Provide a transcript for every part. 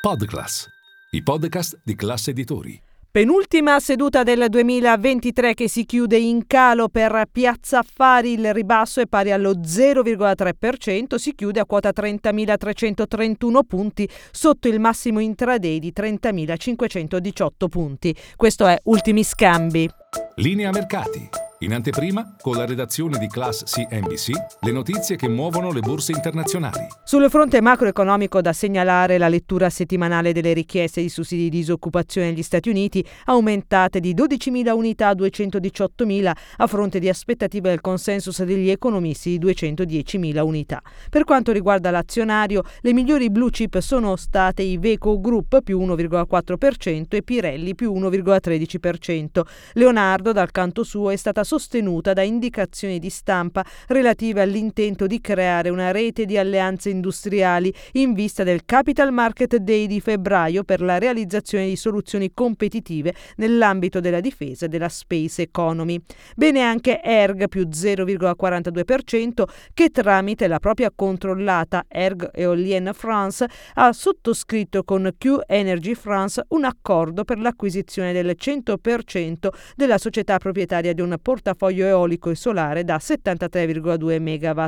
Podclass, i podcast di classe editori. Penultima seduta del 2023 che si chiude in calo per Piazza Affari, il ribasso è pari allo 0,3%, si chiude a quota 30.331 punti sotto il massimo intraday di 30.518 punti. Questo è Ultimi Scambi. Linea mercati. In anteprima, con la redazione di Class CNBC, le notizie che muovono le borse internazionali. Sul fronte macroeconomico da segnalare la lettura settimanale delle richieste di sussidi di disoccupazione negli Stati Uniti, aumentate di 12.000 unità a 218.000 a fronte di aspettative del consensus degli economisti di 210.000 unità. Per quanto riguarda l'azionario, le migliori blue chip sono state Iveco Group più 1,4% e Pirelli più 1,13%. Leonardo, dal canto suo, è stata sostenuta da indicazioni di stampa relative all'intento di creare una rete di alleanze industriali in vista del Capital Market Day di febbraio per la realizzazione di soluzioni competitive nell'ambito della difesa della space economy. Bene anche ERG più 0,42% che tramite la propria controllata ERG Eolienne France ha sottoscritto con Q Energy France un accordo per l'acquisizione del 100% della società proprietaria di un portafoglio portafoglio eolico e solare da 73,2 MW.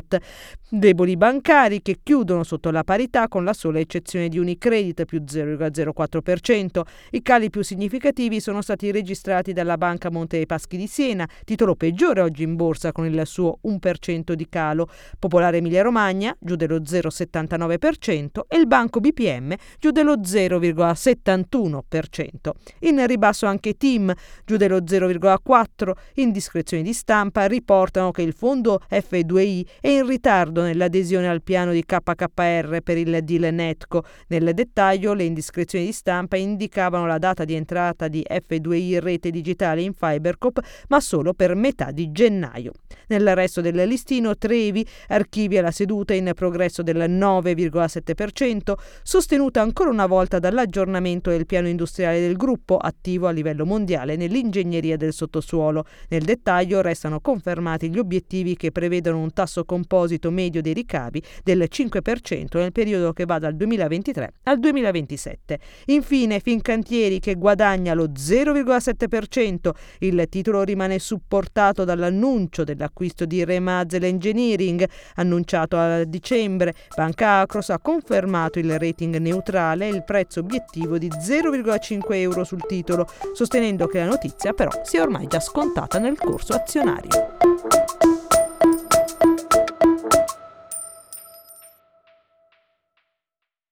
Deboli bancari che chiudono sotto la parità con la sola eccezione di Unicredit più 0,04%. I cali più significativi sono stati registrati dalla Banca Monte dei Paschi di Siena, titolo peggiore oggi in borsa con il suo 1% di calo. Popolare Emilia Romagna giù dello 0,79% e il Banco BPM giù dello 0,71%. In ribasso anche TIM giù dello 0,4%, in discrezione direzioni di stampa riportano che il fondo F2I è in ritardo nell'adesione al piano di KKR per il deal Netco. Nel dettaglio, le indiscrezioni di stampa indicavano la data di entrata di F2I rete digitale in Fibercop, ma solo per metà di gennaio. Nel resto del listino, Trevi archivia la seduta in progresso del 9,7%, sostenuta ancora una volta dall'aggiornamento del piano industriale del gruppo, attivo a livello mondiale nell'ingegneria del sottosuolo. Nel dettaglio, dettaglio restano confermati gli obiettivi che prevedono un tasso composito medio dei ricavi del 5% nel periodo che va dal 2023 al 2027. Infine, Fincantieri che guadagna lo 0,7%. Il titolo rimane supportato dall'annuncio dell'acquisto di Remazel Engineering annunciato a dicembre. Banca Acros ha confermato il rating neutrale e il prezzo obiettivo di 0,5 euro sul titolo, sostenendo che la notizia però sia ormai già scontata nel corso azionario.